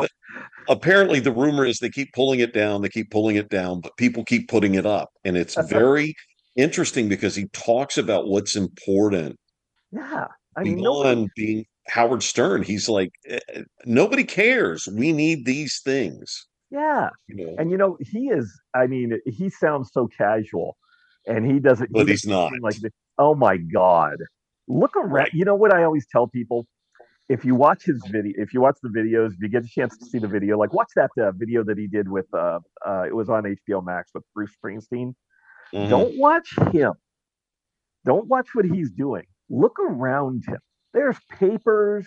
apparently, the rumor is they keep pulling it down, they keep pulling it down, but people keep putting it up. And it's very interesting because he talks about what's important yeah. I mean, nobody, beyond being Howard Stern. He's like, eh, eh, nobody cares. We need these things. Yeah. You know, And you know, he is. I mean, he sounds so casual, and he doesn't. he but he's doesn't like. Oh my God! Look around. Right. You know what I always tell people? If you watch his video, if you watch the videos, if you get a chance to see the video, like watch that uh, video that he did with. Uh, uh, it was on HBO Max with Bruce Springsteen. Mhm. Don't watch him. Don't watch what he's doing. Look around him. There's papers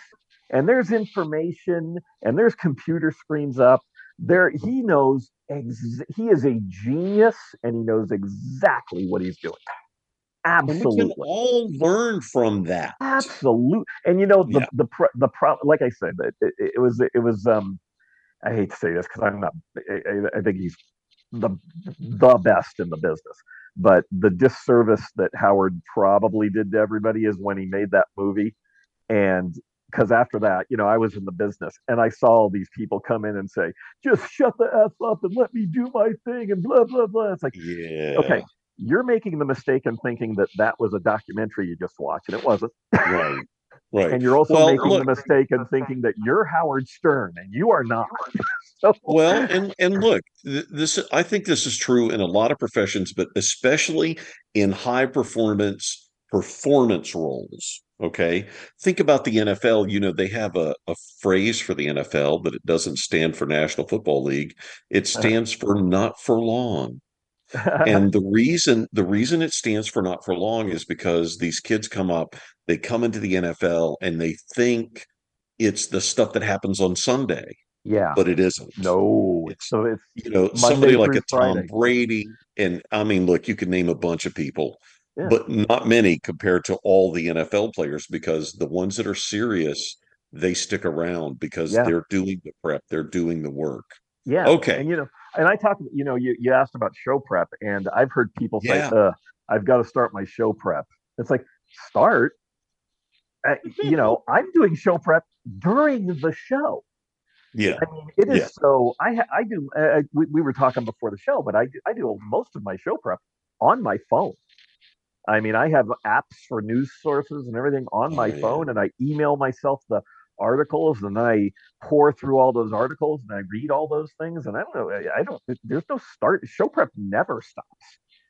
and there's information and there's computer screens up. There, he knows. Ex- he is a genius and he knows exactly what he's doing. And we can Absolutely, all learn from that. absolutely And you know the Yeah. the pro, the pro, like I said, it, it, it was it was. Um, I hate to say this because I'm not. I, I- I think he's the the best in the business. But the disservice that Howard probably did to everybody is when he made that movie, and because after that, you know, I was in the business and I saw all these people come in and say, "Just shut the f up and let me do my thing," and blah blah blah. It's like, Yeah. okay, you're making the mistake in thinking that that was a documentary you just watched, and it wasn't. Right. Right. And you're also Well, making look- the mistake in thinking that you're Howard Stern, and you are not. so, Well, and and look, this I think this is true in a lot of professions, but especially in high performance performance roles. Okay, think about the NFL. You know, they have a, a phrase for the NFL, but it doesn't stand for National Football League. It uh-huh. stands for not for long. And the reason the reason it stands for not for long is because these kids come up, they come into the NFL and they think it's the stuff that happens on Sunday, yeah, but it isn't no, It's- so it's you know, somebody like a Tom Brady, and I mean, look, you can name a bunch of people, Yeah. but not many compared to all the NFL players because the ones that are serious, they stick around because Yeah. they're doing the prep, they're doing the work. Yeah. Okay. And you know, and I talk, you know, you, you asked about show prep, and I've heard people say, Yeah. uh, I've got to start my show prep. It's like, start. Uh, you know, I'm doing show prep during the show. Yeah. I mean, it is Yeah. so. I I do. Uh, we, we were talking before the show, but I do, I do most of my show prep on my phone. I mean, I have apps for news sources and everything on Oh, my yeah. phone, and I email myself the articles, and I pour through all those articles, and I read all those things, and I don't know. I- don't. There's no start. Show prep never stops.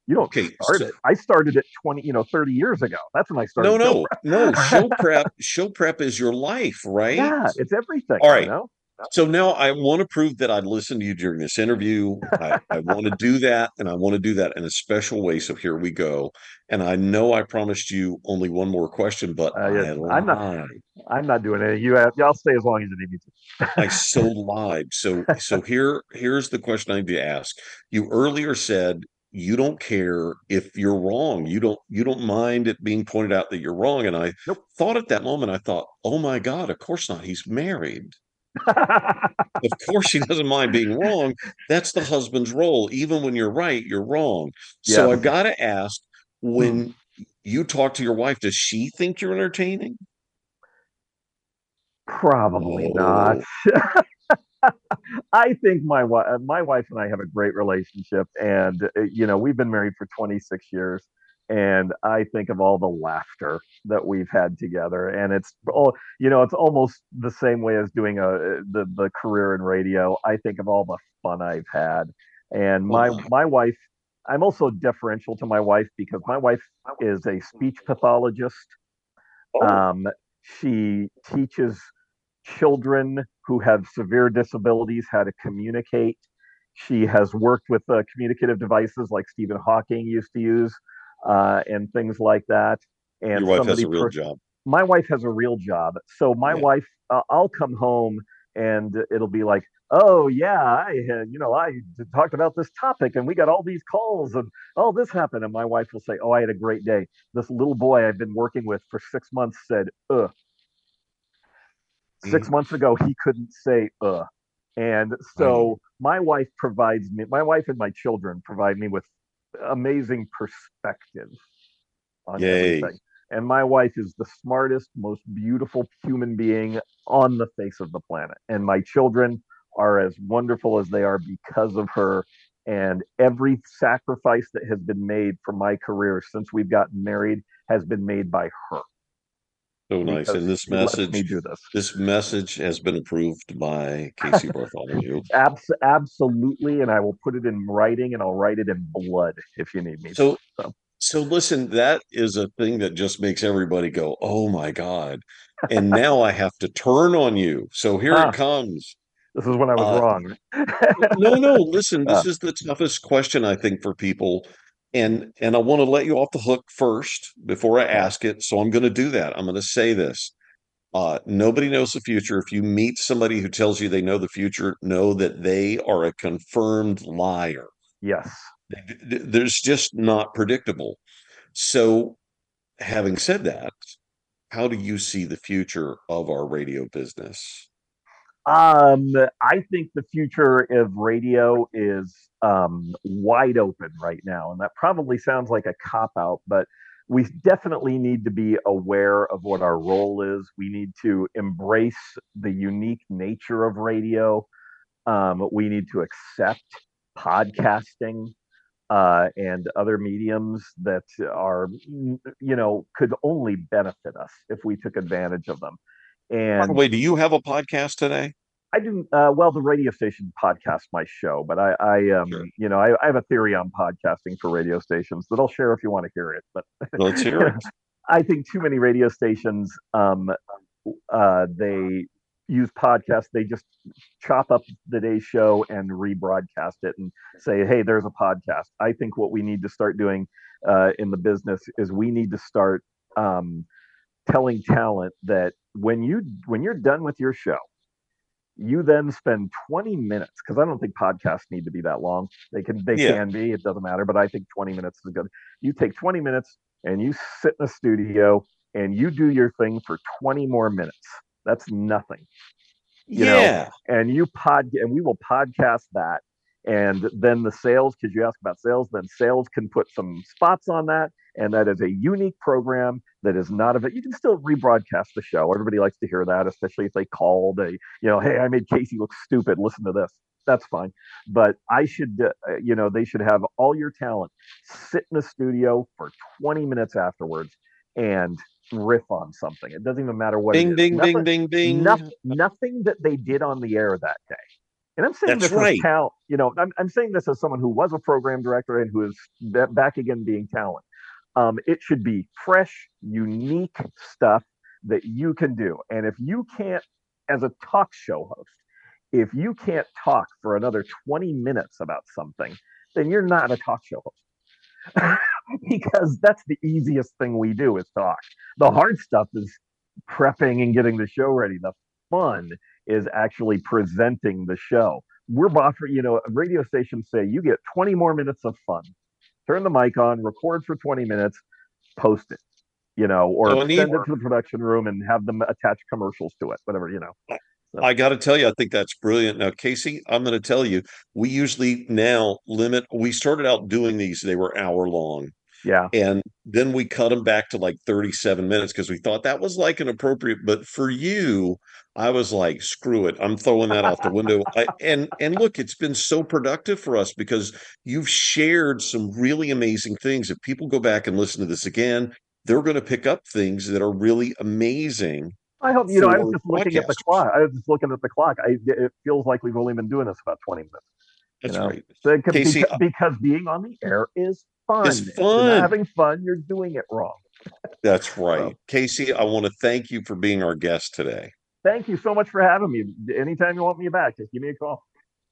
You don't Okay, start so- it. I started it 20, you know, 30 years ago. That's when I started. No, no, no. Show prep, show prep is your life, right? Yeah, it's everything. All right. You know? So now I want to prove that I listened to you during this interview. I, I want to do that, and I want to do that in a special way. So here we go. And I know I promised you only one more question, but Uh, yes, I I'm not-. I'm not doing it. You have, y'all stay as long as you need me to. I so lied. So so here here's the question I need to ask. You earlier said you don't care if you're wrong. You don't you don't mind it being pointed out that you're wrong. And I Nope. thought at that moment, I thought, oh my God, of course not. He's married. Of course he doesn't mind being wrong. That's the husband's role. Even when you're right, you're wrong. So Yeah. I gotta ask, when you talk to your wife, does she think you're entertaining? Probably Oh. not. I think my wife, my wife and I have a great relationship, and uh, you know we've been married for 26 years, and I think of all the laughter that we've had together, and it's all you know it's almost the same way as doing a the the career in radio. I think of all the fun I've had, and my my wife I'm also deferential to my wife because my wife is a speech pathologist. Oh. Um, she teaches children who have severe disabilities how to communicate. She has worked with uh, communicative devices like Stephen Hawking used to use uh, and things like that. And Your wife has a real per- job. my wife has a real job. So my Yeah. wife, uh, I'll come home and it'll be like, oh yeah, I had, you know, I talked about this topic and we got all these calls and all this happened. And my wife will say, oh, I had a great day. This little boy I've been working with for six months said, uh. Six Mhm. months ago, he couldn't say uh. And so my wife provides me, my wife and my children provide me with amazing perspective on Yay. everything. And my wife is the smartest, most beautiful human being on the face of the planet. And my children are as wonderful as they are because of her. And every sacrifice that has been made for my career since we've gotten married has been made by her. So nice. because And this she lets me message, do this. this message has been approved by Casey Bartholomew. Abs- absolutely. And I will put it in writing and I'll write it in blood if you need me. So, So. so listen, that is a thing that just makes everybody go, "Oh my God!" And now I have to turn on you. So here Ah. it comes. This is when I was Uh, wrong. No, no. Listen, this Ah. is the toughest question I think for people, and and I want to let you off the hook first before I ask it. So I'm going to do that. I'm going to say this. Uh, nobody knows the future. If you meet somebody who tells you they know the future, know that they are a confirmed liar. yes. th- th- there's just not predictable. So, having said that, how do you see the future of our radio business? Um, I think the future of radio is um, wide open right now, and that probably sounds like a cop out, but we definitely need to be aware of what our role is. We need to embrace the unique nature of radio. Um, we need to accept podcasting uh, and other mediums that are, you know, could only benefit us if we took advantage of them. By And the way, do you have a podcast today? I do uh, well. The radio station podcasts my show, but I, I um, Sure. you know, I, I have a theory on podcasting for radio stations that I'll share if you want to hear it. But Let's hear it. I think too many radio stations, um, uh, they use podcasts. They just chop up the day's show and rebroadcast it and say, "Hey, there's a podcast." I think what we need to start doing uh, in the business is we need to start um, telling talent that when you when you're done with your show, you then spend 20 minutes because I don't think podcasts need to be that long. They can they Yeah. can be, it doesn't matter, but I think 20 minutes is good. You take 20 minutes and you sit in a studio and you do your thing for 20 more minutes. That's nothing. You know, yeah. And you pod and we will podcast that. And then the sales, because you ask about sales, then sales can put some spots on that. And that is a unique program that is not of it. You can still rebroadcast the show. Everybody likes to hear that, especially if they called a, you know, hey, I made Casey look stupid. Listen to this. That's fine. But I should, uh, you know, they should have all your talent sit in the studio for 20 minutes afterwards and riff on something. It doesn't even matter what. Bing, is. bing, Nothing- bing, bing, bing. nothing, nothing that they did on the air that day. And I'm saying That's this right. as talent, you know, I'm, I'm saying this as someone who was a program director and who is back again being talent. Um, it should be fresh, unique stuff that you can do. And if you can't, as a talk show host, if you can't talk for another 20 minutes about something, then you're not a talk show host. because that's the easiest thing we do is talk. The hard stuff is prepping and getting the show ready. The fun is actually presenting the show. We're offering, you know, radio stations say you get 20 more minutes of fun. Turn the mic on, record for 20 minutes, post it, you know, or Oh, send it to the production room and have them attach commercials to it, whatever, you know. I got to tell you, I think that's brilliant. Now, Casey, I'm going to tell you, we usually now limit. We started out doing these; they were hour long, Yeah. and then we cut them back to like 37 minutes because we thought that was like an appropriate. But for you, I was like, screw it, I'm throwing that out the window. I, and and look, it's been so productive for us because you've shared some really amazing things. If people go back and listen to this again, they're going to pick up things that are really amazing. I hope, you know, I was just looking at the clock. I was just looking at the clock. I, it feels like we've only been doing this about 20 minutes. That's you know? right. So Casey, uh, because being on the air is fun. It's fun. having fun, you're doing it wrong. That's right. So- Casey, I want to thank you for being our guest today. Thank you so much for having me. Anytime you want me back, just give me a call.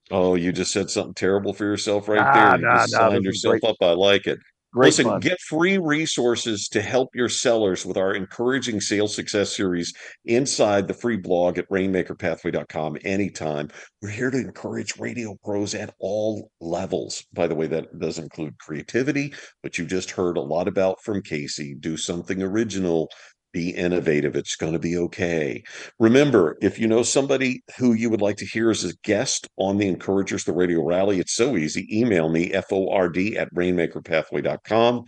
Oh, you just said something terrible for yourself right Nah, there. You nah, nah, signed yourself great. up. I like it. Great Listen, fun. get free resources to help your sellers with our encouraging sales success series inside the free blog at rainmakerpathway.com anytime. We're here to encourage radio pros at all levels. By the way, that does include creativity, which you just heard a lot about from Casey. Do something original. Be innovative. It's going to be okay. Remember, if you know somebody who you would like to hear as a guest on the Encouragers, the Radio Rally, it's so easy. Email me, FORD at rainmakerpathway.com.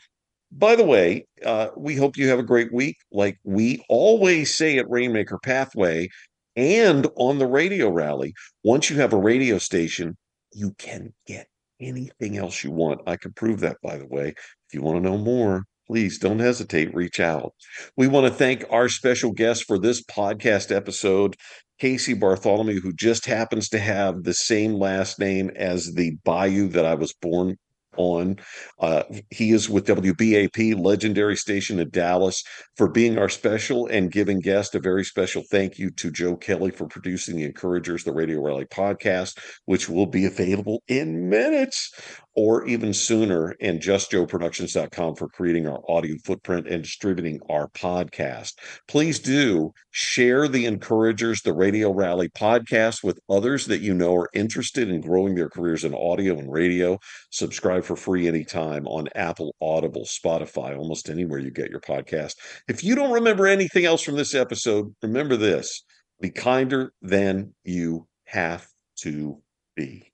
By the way, uh, we hope you have a great week. Like we always say at Rainmaker Pathway and on the Radio Rally, once you have a radio station, you can get anything else you want. I can prove that, by the way. If you want to know more, please don't hesitate, reach out. We want to thank our special guest for this podcast episode, Casey Bartholomew, who just happens to have the same last name as the bayou that I was born on. Uh, he is with WBAP, legendary station in Dallas, for being our special and giving guest. A very special thank you to Joe Kelly for producing the Encouragers, the Radio Rally podcast, which will be available in minutes or even sooner, and justjoeproductions.com for creating our audio footprint and distributing our podcast. Please do share the Encouragers, the Radio Rally podcast with others that you know are interested in growing their careers in audio and radio. Subscribe for free anytime on Apple, Audible, Spotify, almost anywhere you get your podcast. If you don't remember anything else from this episode, remember this be kinder than you have to be.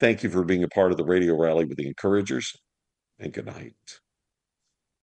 Thank you for being a part of the radio rally with the encouragers, and good night.